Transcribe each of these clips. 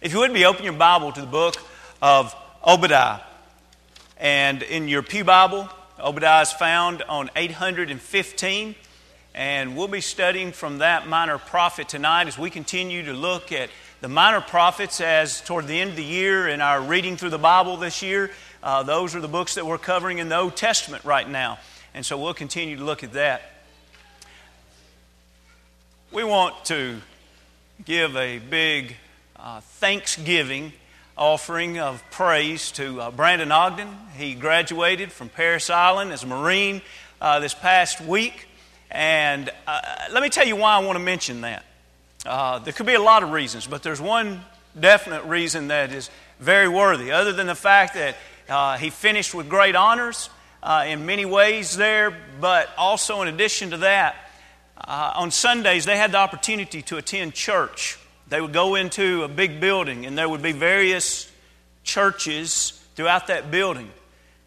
If you would be, open your Bible to the book of Obadiah. And in your Pew Bible, Obadiah is found on 815. And we'll be studying from that minor prophet tonight as we continue to look at the minor prophets as toward the end of the year in our reading through the Bible this year. Uh, those are the books that we're covering in the Old Testament right now. And so we'll continue to look at that. We want to give a big uh, Thanksgiving offering of praise to uh, Brandon Ogden. He graduated from Parris Island as a Marine uh, this past week. And uh, let me tell you why I want to mention that. Uh, there could be a lot of reasons, but there's one definite reason that is very worthy, other than the fact that uh, he finished with great honors in many ways there, but also in addition to that, on Sundays, they had the opportunity to attend church. They would go into a big building, and there would be various churches throughout that building.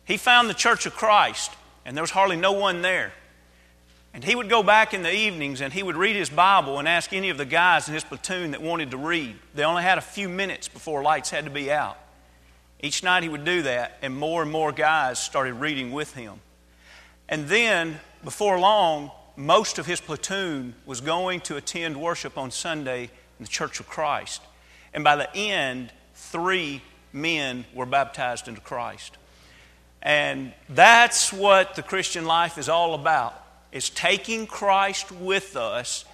He found the Church of Christ, and there was hardly no one there. And he would go back in the evenings and he would read his Bible and ask any of the guys in his platoon that wanted to read. They only had a few minutes before lights had to be out. Each night he would do that, and more and more guys started reading with him. And then, before long, most of his platoon was going to attend worship on Sunday in the Church of Christ. And by the end, three men were baptized into Christ. And that's what the Christian life is all about. Is taking Christ with us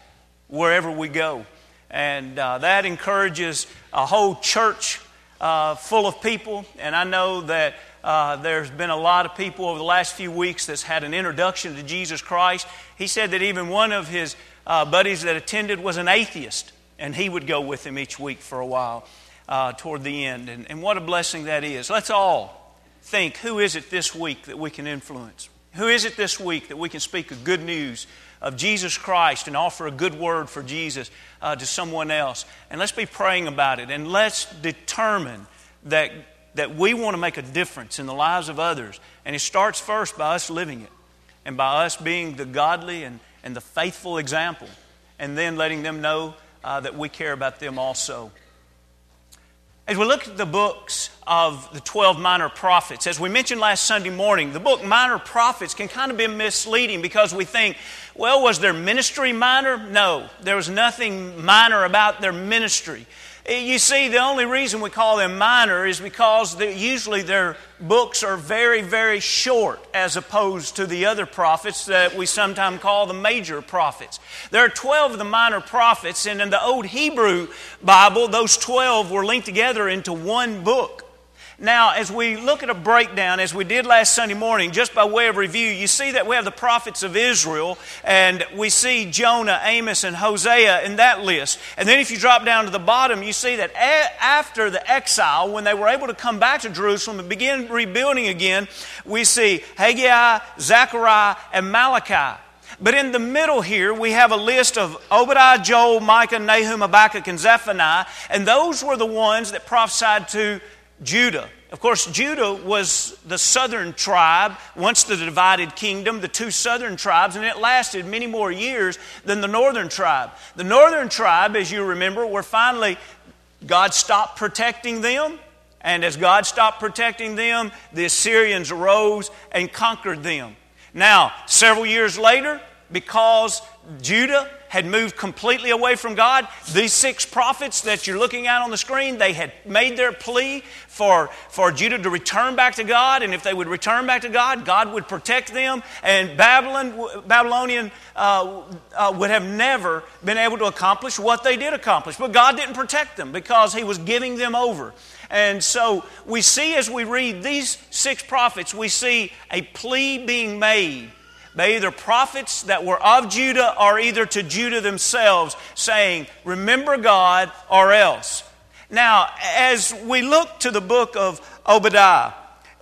wherever we go. And uh, that encourages a whole church uh, full of people. And I know that uh, there's been a lot of people over the last few weeks that's had an introduction to Jesus Christ. He said that even one of his uh, buddies that attended was an atheist, and he would go with him each week for a while uh, toward the end. And, and what a blessing that is. Let's all think who is it this week that we can influence? Who is it this week that we can speak a good news of Jesus Christ and offer a good word for Jesus uh, to someone else? And let's be praying about it, and let's determine that that we want to make a difference in the lives of others. And it starts first by us living it and by us being the godly and, and the faithful example, and then letting them know uh, that we care about them also. As we look at the books of the 12 minor prophets, as we mentioned last Sunday morning, the book Minor Prophets can kind of be misleading because we think, well, was their ministry minor? No, there was nothing minor about their ministry. Eh, you see, the only reason we call them minor is because usually their books are very, very short as opposed to the other prophets that we sometimes call the major prophets. There are 12 of the minor prophets, and in the Old Hebrew Bible, those 12 were linked together into one book. Now, as we look at a breakdown, as we did last Sunday morning, just by way of review, you see that we have the prophets of Israel, and we see Jonah, Amos, and Hosea in that list. And then if you drop down to the bottom, you see that after the exile, when they were able to come back to Jerusalem and begin rebuilding again, we see Haggai, Zechariah, and Malachi. But in the middle here, we have a list of Obadiah, Joel, Micah, Nahum, Habakkuk, and Zephaniah, and those were the ones that prophesied to Judah. Of course, Judah was the southern tribe, once the divided kingdom, the two southern tribes, and it lasted many more years than the northern tribe. The northern tribe, as you remember, were finally, God stopped protecting them, and as God stopped protecting them, the Assyrians arose and conquered them. Now, several years later, because Judah had moved completely away from God. These six prophets that you're looking at on the screen, they had made their plea for, for Judah to return back to God. And if they would return back to God, God would protect them. And Babylon, Babylonian uh, uh, would have never been able to accomplish what they did accomplish. But God didn't protect them because He was giving them over. And so we see as we read these six prophets, we see a plea being made by either prophets that were of Judah or either to Judah themselves, saying, Remember God or else. Now, as we look to the book of Obadiah,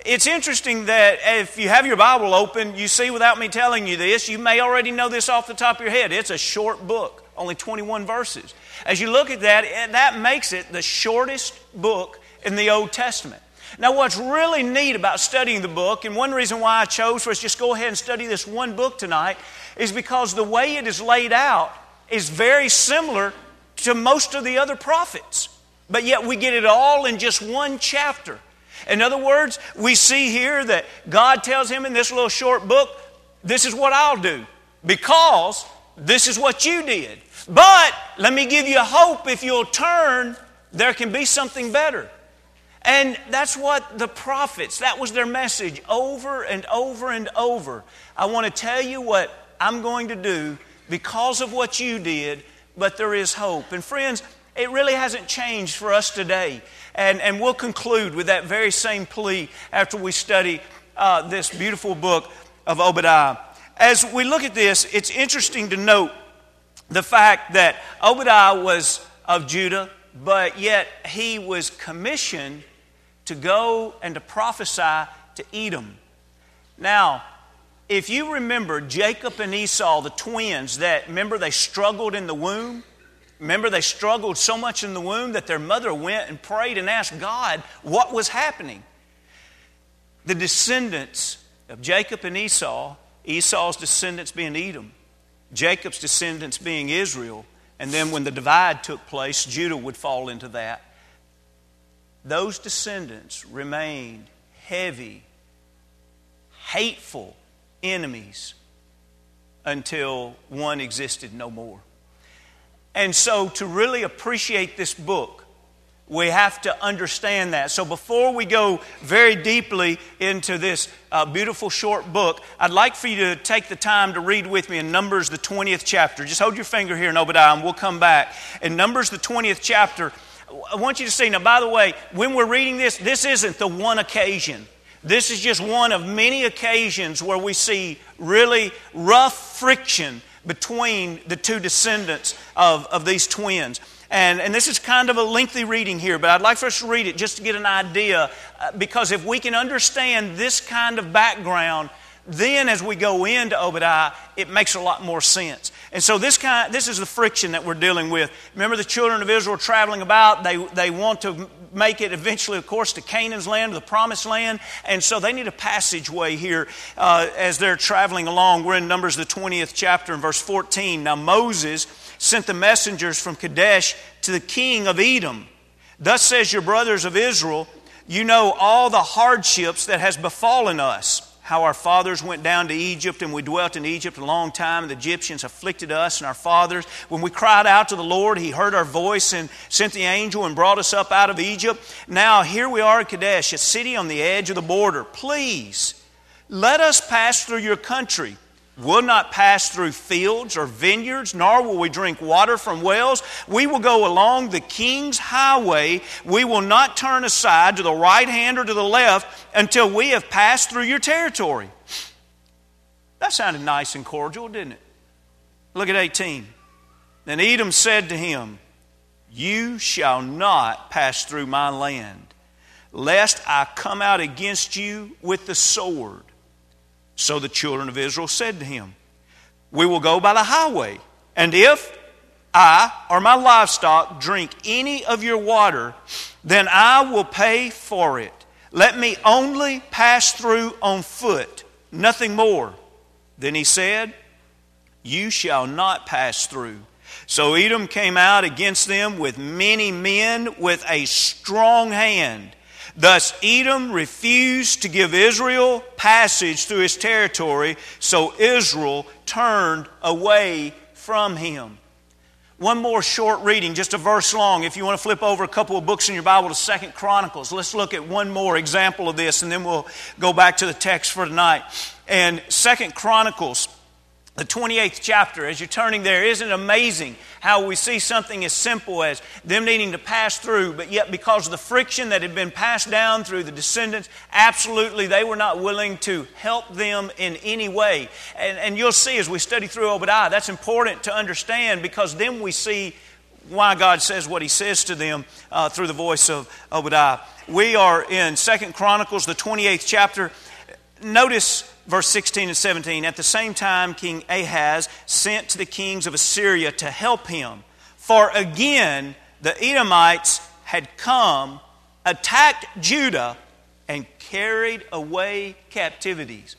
it's interesting that if you have your Bible open, you see without me telling you this, you may already know this off the top of your head. It's a short book, only 21 verses. As you look at that, eh, that makes it the shortest book in the Old Testament. Now, what's really neat about studying the book, and one reason why I chose for us just go ahead and study this one book tonight, is because the way it is laid out is very similar to most of the other prophets. But yet we get it all in just one chapter. In other words, we see here that God tells him in this little short book, This is what I'll do because this is what you did. But let me give you hope if you'll turn, there can be something better. And that's what the prophets, that was their message over and over and over. I want to tell you what I'm going to do because of what you did, but there is hope. And friends, it really hasn't changed for us today. And, and we'll conclude with that very same plea after we study uh, this beautiful book of Obadiah. As we look at this, it's interesting to note the fact that Obadiah was of Judah, but yet he was commissioned to go and to prophesy to Edom. Now, if you remember Jacob and Esau, the twins, that remember they struggled in the womb? Remember, they struggled so much in the womb that their mother went and prayed and asked God what was happening. The descendants of Jacob and Esau, Esau's descendants being Edom, Jacob's descendants being Israel, and then when the divide took place, Judah would fall into that. Those descendants remained heavy, hateful enemies until one existed no more. And so, to really appreciate this book, we have to understand that. So, before we go very deeply into this uh, beautiful short book, I'd like for you to take the time to read with me in Numbers, the 20th chapter. Just hold your finger here in Obadiah, and we'll come back. In Numbers, the 20th chapter, I want you to see now, by the way, when we're reading this, this isn't the one occasion. This is just one of many occasions where we see really rough friction between the two descendants of, of these twins. And, and this is kind of a lengthy reading here, but I'd like for us to read it just to get an idea. Uh, because if we can understand this kind of background, then as we go into Obadiah, it makes a lot more sense. And so this kind, this is the friction that we're dealing with. Remember the children of Israel traveling about. They, they want to make it eventually, of course, to Canaan's land, the promised land. And so they need a passageway here uh, as they're traveling along. We're in Numbers, the 20th chapter, and verse 14. Now Moses sent the messengers from Kadesh to the king of Edom. Thus says your brothers of Israel, you know all the hardships that has befallen us how our fathers went down to Egypt and we dwelt in Egypt a long time, and the Egyptians afflicted us and our fathers. When we cried out to the Lord, He heard our voice and sent the angel and brought us up out of Egypt. Now here we are at Kadesh, a city on the edge of the border. Please, let us pass through your country will not pass through fields or vineyards, nor will we drink water from wells. We will go along the king's highway. We will not turn aside to the right hand or to the left until we have passed through your territory. That sounded nice and cordial, didn't it? Look at 18. Then Edom said to him, You shall not pass through my land, lest I come out against you with the sword. So the children of Israel said to him, We will go by the highway, and if I or my livestock drink any of your water, then I will pay for it. Let me only pass through on foot, nothing more. Then he said, You shall not pass through. So Edom came out against them with many men, with a strong hand. Thus, Edom refused to give Israel passage through his territory, so Israel turned away from him. One more short reading, just a verse long. If you want to flip over a couple of books in your Bible to Second Chronicles, let's look at one more example of this, and then we'll go back to the text for tonight. And Second Chronicles the 28th chapter, as you're turning there, isn't amazing how we see something as simple as them needing to pass through, but yet because of the friction that had been passed down through the descendants, absolutely they were not willing to help them in any way. And, and you'll see as we study through Obadiah, that's important to understand because then we see why God says what He says to them uh, through the voice of Obadiah. We are in Second Chronicles, the 28th chapter. Notice verse 16 and 17 At the same time, King Ahaz sent to the kings of Assyria to help him. For again, the Edomites had come, attacked Judah, and carried away captivities.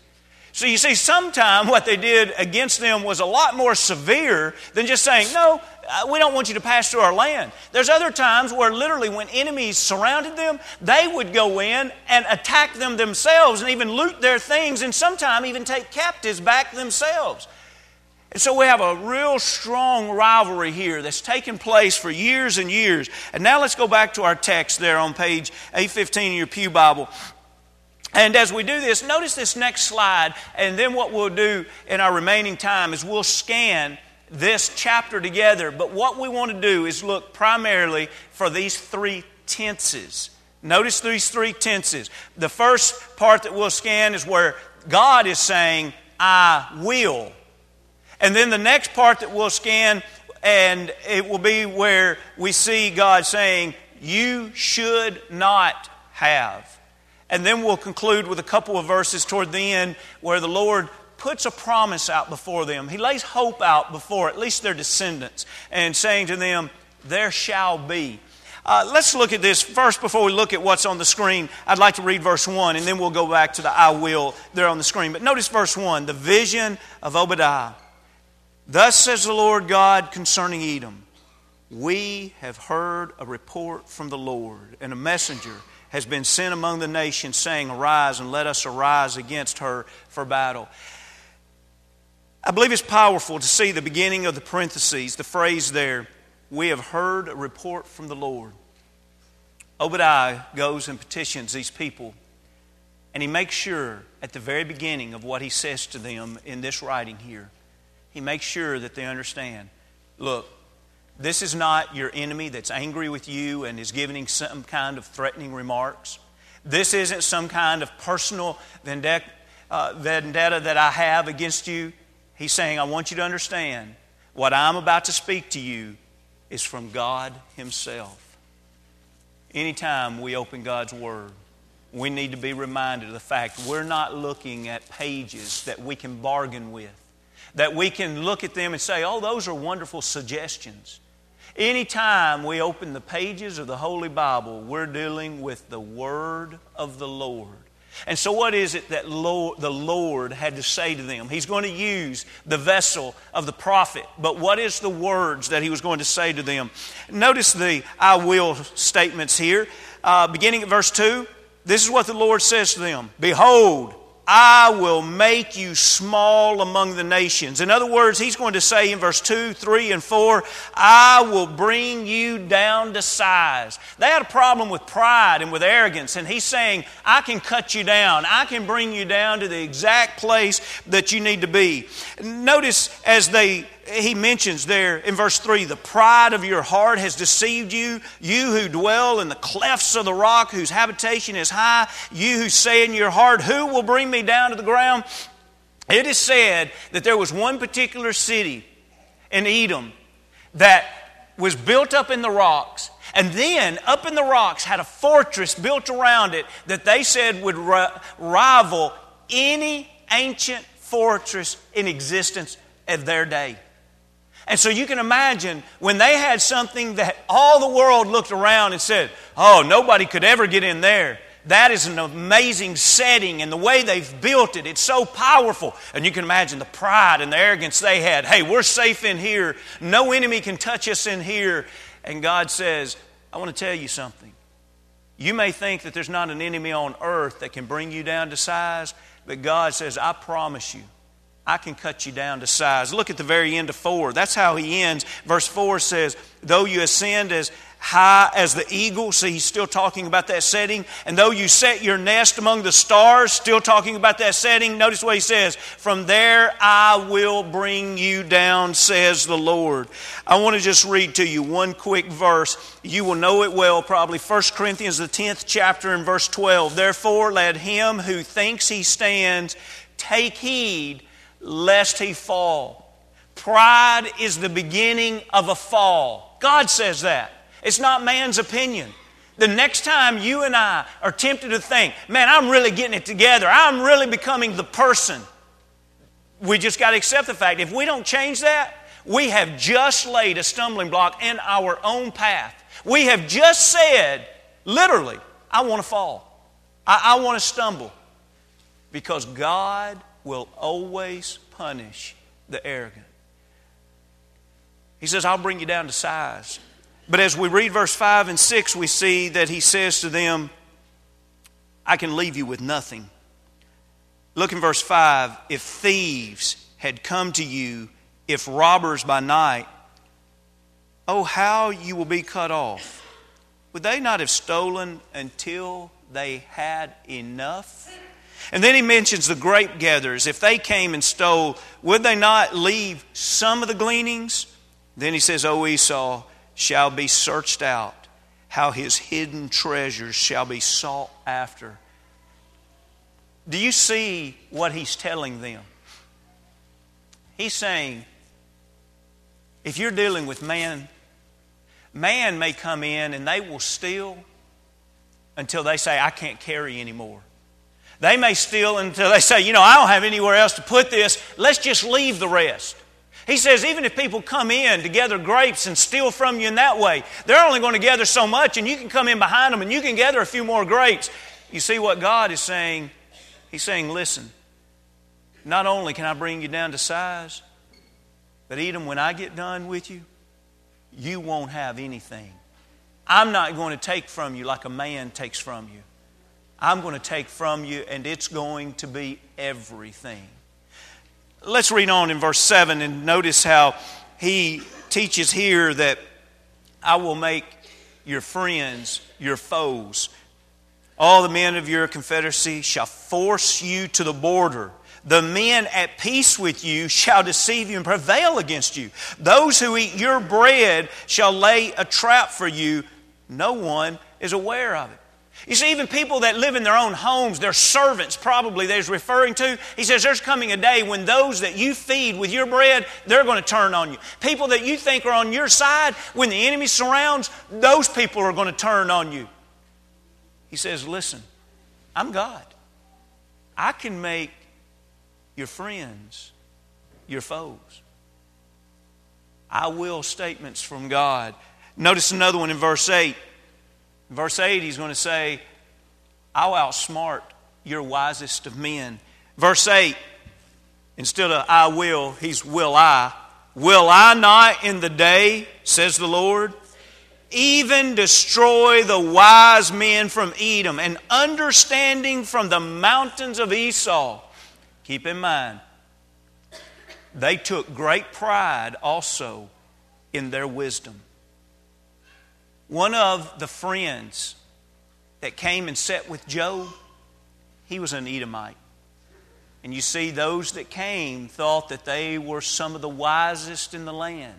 So you see, sometime what they did against them was a lot more severe than just saying, no, uh, we don't want you to pass through our land. There's other times where literally when enemies surrounded them, they would go in and attack them themselves and even loot their things and sometimes even take captives back themselves. And so we have a real strong rivalry here that's taken place for years and years. And now let's go back to our text there on page 815 in your Pew Bible. And as we do this, notice this next slide, and then what we'll do in our remaining time is we'll scan this chapter together. But what we want to do is look primarily for these three tenses. Notice these three tenses. The first part that we'll scan is where God is saying, I will. And then the next part that we'll scan, and it will be where we see God saying, You should not have. And then we'll conclude with a couple of verses toward the end where the Lord puts a promise out before them. He lays hope out before at least their descendants and saying to them, There shall be. Uh, let's look at this first before we look at what's on the screen. I'd like to read verse 1 and then we'll go back to the I will there on the screen. But notice verse 1 the vision of Obadiah. Thus says the Lord God concerning Edom We have heard a report from the Lord, and a messenger has been sent among the nations, saying, Arise and let us arise against her for battle. I believe it's powerful to see the beginning of the parentheses, the phrase there, we have heard a report from the Lord. Obadiah goes and petitions these people, and he makes sure at the very beginning of what he says to them in this writing here, he makes sure that they understand look, this is not your enemy that's angry with you and is giving some kind of threatening remarks. This isn't some kind of personal vendetta, uh, vendetta that I have against you. He's saying, I want you to understand what I'm about to speak to you is from God Himself. Anytime we open God's Word, we need to be reminded of the fact we're not looking at pages that we can bargain with, that we can look at them and say, oh, those are wonderful suggestions. Anytime we open the pages of the Holy Bible, we're dealing with the Word of the Lord. And so, what is it that Lord, the Lord had to say to them? He's going to use the vessel of the prophet, but what is the words that he was going to say to them? Notice the I will statements here. Uh, beginning at verse 2, this is what the Lord says to them Behold, I will make you small among the nations. In other words, he's going to say in verse 2, 3, and 4, I will bring you down to size. They had a problem with pride and with arrogance, and he's saying, I can cut you down. I can bring you down to the exact place that you need to be. Notice as they he mentions there in verse 3 the pride of your heart has deceived you, you who dwell in the clefts of the rock, whose habitation is high, you who say in your heart, Who will bring me down to the ground? It is said that there was one particular city in Edom that was built up in the rocks, and then up in the rocks had a fortress built around it that they said would rival any ancient fortress in existence of their day. And so you can imagine when they had something that all the world looked around and said, Oh, nobody could ever get in there. That is an amazing setting, and the way they've built it, it's so powerful. And you can imagine the pride and the arrogance they had. Hey, we're safe in here. No enemy can touch us in here. And God says, I want to tell you something. You may think that there's not an enemy on earth that can bring you down to size, but God says, I promise you, I can cut you down to size. Look at the very end of 4. That's how he ends. Verse 4 says, Though you ascend as high as the eagle, see, he's still talking about that setting. And though you set your nest among the stars, still talking about that setting. Notice what he says From there I will bring you down, says the Lord. I want to just read to you one quick verse. You will know it well, probably 1 Corinthians, the 10th chapter, and verse 12. Therefore, let him who thinks he stands take heed lest he fall. Pride is the beginning of a fall. God says that. It's not man's opinion. The next time you and I are tempted to think, man, I'm really getting it together, I'm really becoming the person, we just got to accept the fact if we don't change that, we have just laid a stumbling block in our own path. We have just said, literally, I want to fall. I, I want to stumble. Because God will always punish the arrogant. He says, I'll bring you down to size. But as we read verse 5 and 6, we see that he says to them, I can leave you with nothing. Look in verse 5 if thieves had come to you, if robbers by night, oh, how you will be cut off. Would they not have stolen until they had enough? And then he mentions the grape gatherers. If they came and stole, would they not leave some of the gleanings? Then he says, O Esau shall be searched out, how his hidden treasures shall be sought after. Do you see what he's telling them? He's saying, if you're dealing with man, man may come in and they will steal until they say, I can't carry anymore. They may steal until they say, you know, I don't have anywhere else to put this. Let's just leave the rest. He says, even if people come in to gather grapes and steal from you in that way, they're only going to gather so much, and you can come in behind them and you can gather a few more grapes. You see what God is saying? He's saying, listen, not only can I bring you down to size, but Edom, when I get done with you, you won't have anything. I'm not going to take from you like a man takes from you. I'm going to take from you, and it's going to be everything. Let's read on in verse 7 and notice how he teaches here that I will make your friends your foes. All the men of your confederacy shall force you to the border. The men at peace with you shall deceive you and prevail against you. Those who eat your bread shall lay a trap for you. No one is aware of it. You see, even people that live in their own homes, their servants probably that he's referring to, he says there's coming a day when those that you feed with your bread, they're going to turn on you. People that you think are on your side, when the enemy surrounds, those people are going to turn on you. He says, Listen, I'm God. I can make your friends your foes. I will statements from God. Notice another one in verse 8. Verse 8, he's going to say, I'll outsmart your wisest of men. Verse 8, instead of I will, he's will I. Will I not in the day, says the Lord, even destroy the wise men from Edom and understanding from the mountains of Esau? Keep in mind, they took great pride also in their wisdom. One of the friends that came and sat with Job, he was an Edomite. And you see, those that came thought that they were some of the wisest in the land.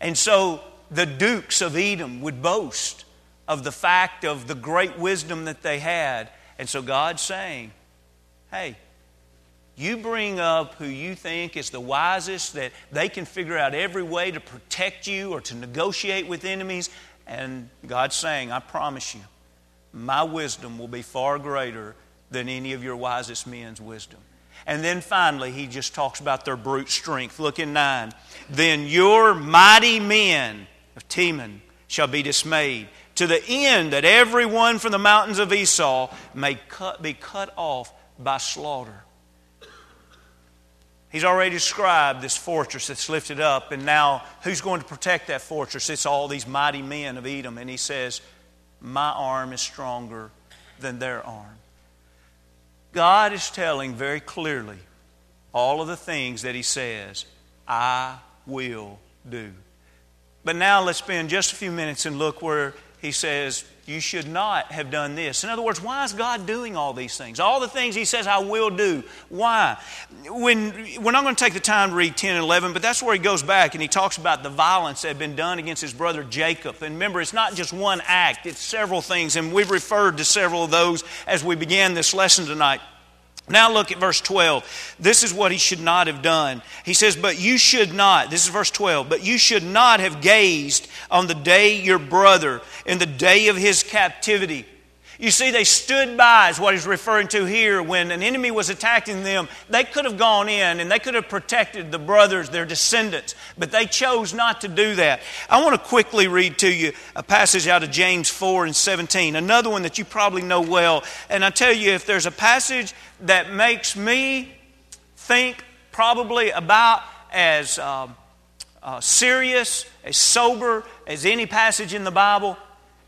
And so the dukes of Edom would boast of the fact of the great wisdom that they had. And so God's saying, hey, you bring up who you think is the wisest, that they can figure out every way to protect you or to negotiate with enemies. And God's saying, I promise you, my wisdom will be far greater than any of your wisest men's wisdom. And then finally, he just talks about their brute strength. Look in 9. Then your mighty men of Teman shall be dismayed, to the end that every one from the mountains of Esau may cut, be cut off by slaughter. He's already described this fortress that's lifted up, and now who's going to protect that fortress? It's all these mighty men of Edom. And he says, My arm is stronger than their arm. God is telling very clearly all of the things that he says, I will do. But now let's spend just a few minutes and look where he says, you should not have done this. In other words, why is God doing all these things? All the things He says I will do. Why? When, we're not going to take the time to read 10 and 11, but that's where He goes back and He talks about the violence that had been done against His brother Jacob. And remember, it's not just one act, it's several things. And we've referred to several of those as we began this lesson tonight. Now look at verse 12. This is what he should not have done. He says, But you should not, this is verse 12, but you should not have gazed on the day your brother, in the day of his captivity. You see, they stood by, is what he's referring to here. When an enemy was attacking them, they could have gone in and they could have protected the brothers, their descendants, but they chose not to do that. I want to quickly read to you a passage out of James 4 and 17, another one that you probably know well. And I tell you, if there's a passage that makes me think probably about as uh, uh, serious, as sober as any passage in the Bible.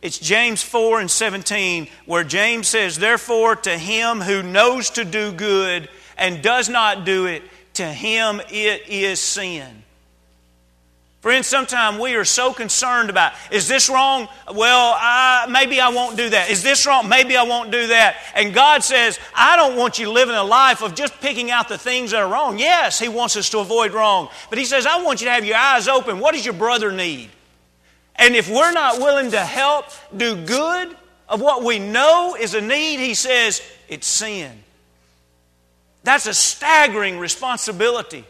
It's James 4 and 17, where James says, Therefore, to him who knows to do good and does not do it, to him it is sin. Friends, sometimes we are so concerned about is this wrong? Well, I, maybe I won't do that. Is this wrong? Maybe I won't do that. And God says, I don't want you living a life of just picking out the things that are wrong. Yes, He wants us to avoid wrong. But He says, I want you to have your eyes open. What does your brother need? And if we're not willing to help do good of what we know is a need, He says, it's sin. That's a staggering responsibility.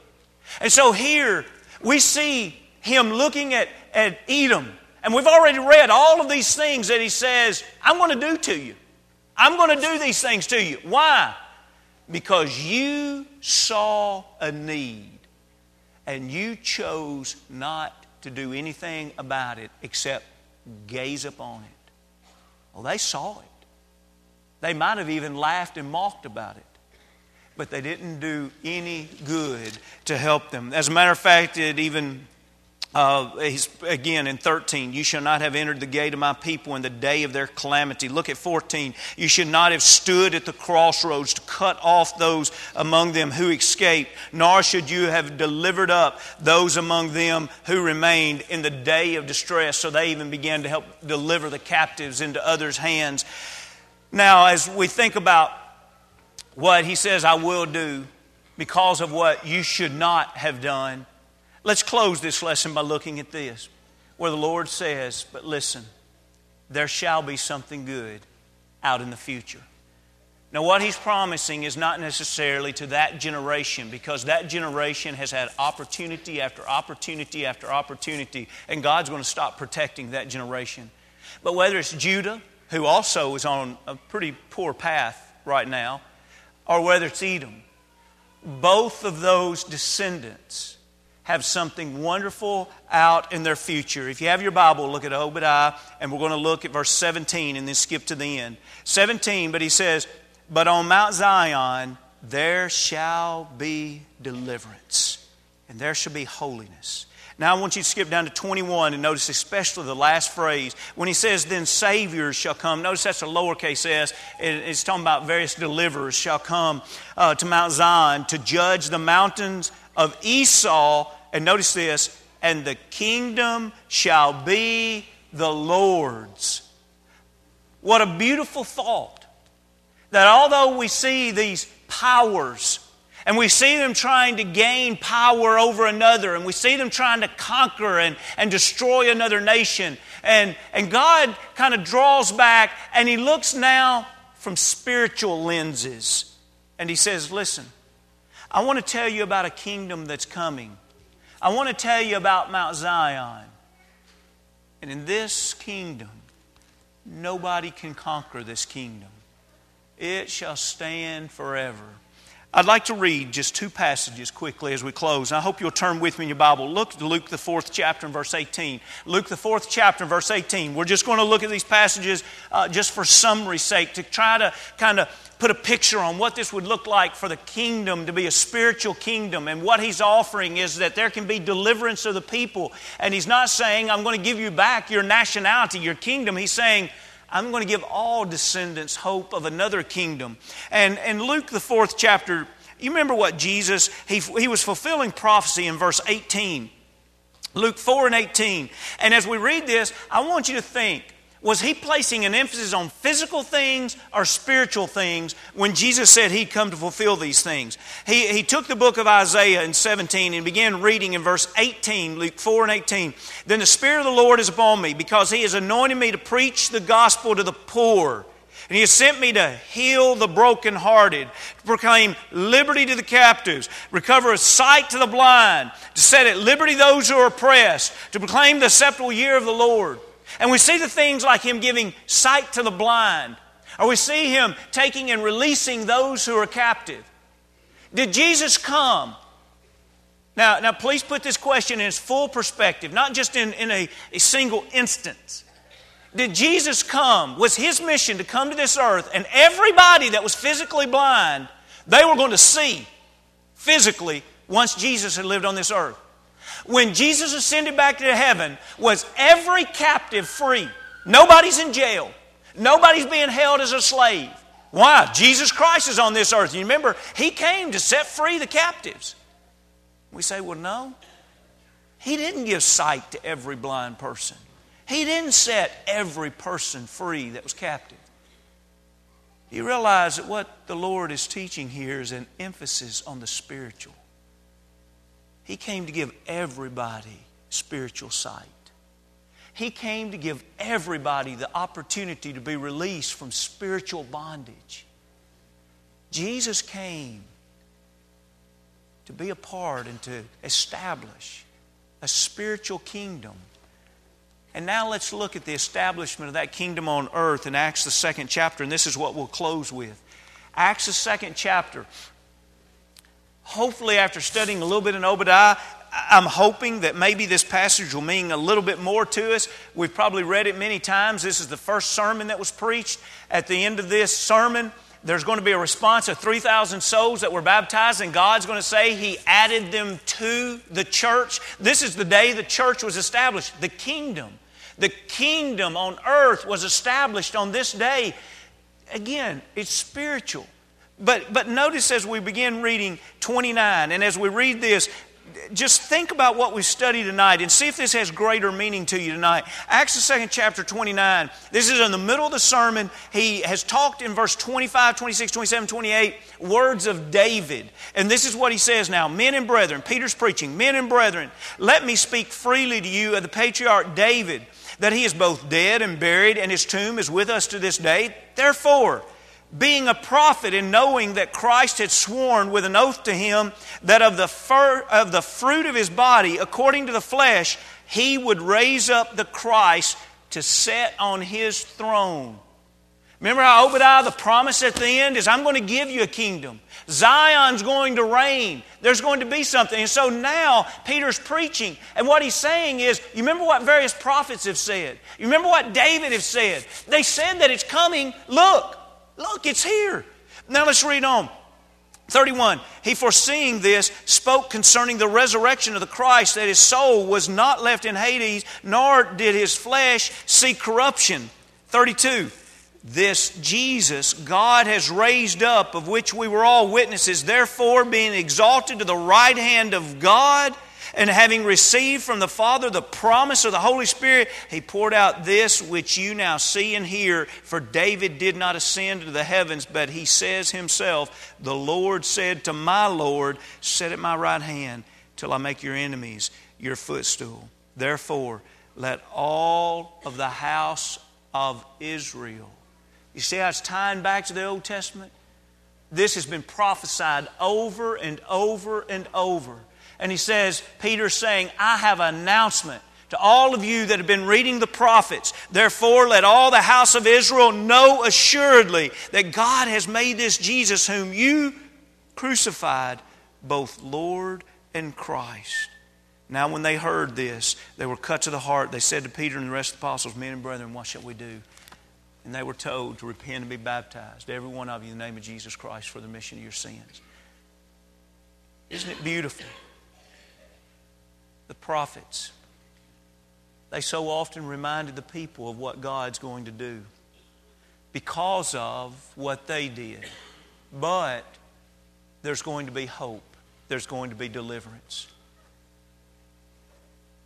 And so here we see him looking at, at Edom. And we've already read all of these things that he says, I'm going to do to you. I'm going to do these things to you. Why? Because you saw a need and you chose not to do anything about it except gaze upon it. Well, they saw it. They might have even laughed and mocked about it but they didn't do any good to help them. As a matter of fact, it even uh, he's, again in 13, you shall not have entered the gate of my people in the day of their calamity. Look at 14. You should not have stood at the crossroads to cut off those among them who escaped, nor should you have delivered up those among them who remained in the day of distress. So they even began to help deliver the captives into others' hands. Now, as we think about what he says, I will do because of what you should not have done. Let's close this lesson by looking at this, where the Lord says, But listen, there shall be something good out in the future. Now, what he's promising is not necessarily to that generation because that generation has had opportunity after opportunity after opportunity, and God's going to stop protecting that generation. But whether it's Judah, who also is on a pretty poor path right now, or whether it's Edom, both of those descendants have something wonderful out in their future. If you have your Bible, look at Obadiah, and we're going to look at verse 17 and then skip to the end. 17, but he says, But on Mount Zion there shall be deliverance, and there shall be holiness. Now I want you to skip down to 21 and notice especially the last phrase. When he says, Then Saviors shall come, notice that's a lowercase s. It's talking about various deliverers shall come uh, to Mount Zion to judge the mountains of Esau and notice this, and the kingdom shall be the Lord's. What a beautiful thought. That although we see these powers, and we see them trying to gain power over another, and we see them trying to conquer and, and destroy another nation, and, and God kind of draws back and He looks now from spiritual lenses. And He says, Listen, I want to tell you about a kingdom that's coming I want to tell you about Mount Zion. And in this kingdom, nobody can conquer this kingdom. It shall stand forever. I'd like to read just two passages quickly as we close. I hope you'll turn with me in your Bible. Look to Luke, the fourth chapter, and verse 18. Luke, the fourth chapter, and verse 18. We're just going to look at these passages uh, just for summary's sake to try to kind of put a picture on what this would look like for the kingdom to be a spiritual kingdom. And what he's offering is that there can be deliverance of the people. And he's not saying, I'm going to give you back your nationality, your kingdom. He's saying, I'm going to give all descendants hope of another kingdom. And in Luke, the fourth chapter, you remember what Jesus, he, he was fulfilling prophecy in verse 18. Luke 4 and 18. And as we read this, I want you to think was he placing an emphasis on physical things or spiritual things when Jesus said he'd come to fulfill these things? He, he took the book of Isaiah in 17 and began reading in verse 18, Luke 4 and 18. Then the Spirit of the Lord is upon me because he has anointed me to preach the gospel to the poor. And he has sent me to heal the brokenhearted, to proclaim liberty to the captives, recover a sight to the blind, to set at liberty those who are oppressed, to proclaim the acceptable year of the Lord. And we see the things like Him giving sight to the blind, or we see Him taking and releasing those who are captive. Did Jesus come? Now, now please put this question in its full perspective, not just in, in a, a single instance. Did Jesus come? Was His mission to come to this earth and everybody that was physically blind, they were going to see physically once Jesus had lived on this earth. When Jesus ascended back to heaven, was every captive free? Nobody's in jail. Nobody's being held as a slave. Why? Jesus Christ is on this earth. You remember, He came to set free the captives. We say, well, no. He didn't give sight to every blind person. He didn't set every person free that was captive. You realize that what the Lord is teaching here is an emphasis on the spiritual. He came to give everybody spiritual sight. He came to give everybody the opportunity to be released from spiritual bondage. Jesus came to be a part and to establish a spiritual kingdom. And now let's look at the establishment of that kingdom on earth in Acts, the second chapter, and this is what we'll close with. Acts, the second chapter. Hopefully, after studying a little bit in Obadiah, I'm hoping that maybe this passage will mean a little bit more to us. We've probably read it many times. This is the first sermon that was preached. At the end of this sermon, there's going to be a response of 3,000 souls that were baptized, and God's going to say He added them to the church. This is the day the church was established, the kingdom. The kingdom on earth was established on this day. Again, it's spiritual. But, but notice as we begin reading 29, and as we read this, just think about what we studied tonight and see if this has greater meaning to you tonight. Acts the second chapter 29. This is in the middle of the sermon. He has talked in verse 25, 26, 27, 28, words of David. And this is what he says now Men and brethren, Peter's preaching, men and brethren, let me speak freely to you of the patriarch David, that he is both dead and buried, and his tomb is with us to this day. Therefore, being a prophet and knowing that Christ had sworn with an oath to him that of the, fir- of the fruit of his body, according to the flesh, he would raise up the Christ to set on his throne. Remember how Obadiah, the promise at the end is, I'm going to give you a kingdom. Zion's going to reign. There's going to be something. And so now Peter's preaching. And what he's saying is, you remember what various prophets have said? You remember what David has said? They said that it's coming. Look, Look, it's here. Now let's read on. 31. He, foreseeing this, spoke concerning the resurrection of the Christ, that his soul was not left in Hades, nor did his flesh see corruption. 32. This Jesus God has raised up, of which we were all witnesses, therefore, being exalted to the right hand of God, and having received from the Father the promise of the Holy Spirit, he poured out this which you now see and hear. For David did not ascend to the heavens, but he says himself, The Lord said to my Lord, Sit at my right hand till I make your enemies your footstool. Therefore, let all of the house of Israel. You see how it's tying back to the Old Testament? This has been prophesied over and over and over and he says, Peter's saying, I have an announcement to all of you that have been reading the prophets. Therefore, let all the house of Israel know assuredly that God has made this Jesus, whom you crucified, both Lord and Christ. Now, when they heard this, they were cut to the heart. They said to Peter and the rest of the apostles, Men and brethren, what shall we do? And they were told to repent and be baptized, every one of you, in the name of Jesus Christ, for the remission of your sins. Isn't it beautiful? The prophets. They so often reminded the people of what God's going to do because of what they did. But there's going to be hope, there's going to be deliverance.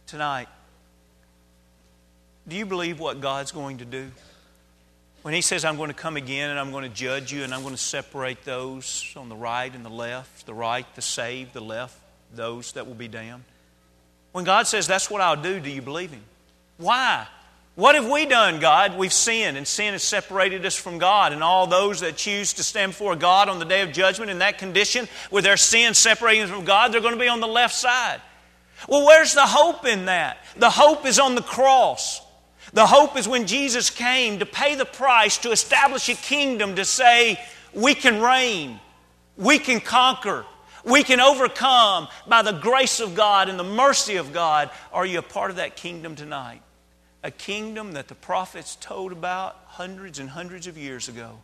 Tonight, do you believe what God's going to do? When He says, I'm going to come again and I'm going to judge you and I'm going to separate those on the right and the left, the right, the saved, the left, those that will be damned. When God says, That's what I'll do, do you believe Him? Why? What have we done, God? We've sinned, and sin has separated us from God. And all those that choose to stand before God on the day of judgment in that condition, with their sin separating them from God, they're going to be on the left side. Well, where's the hope in that? The hope is on the cross. The hope is when Jesus came to pay the price to establish a kingdom to say, we can reign, we can conquer, we can overcome by the grace of God and the mercy of God. Are you a part of that kingdom tonight? A kingdom that the prophets told about hundreds and hundreds of years ago.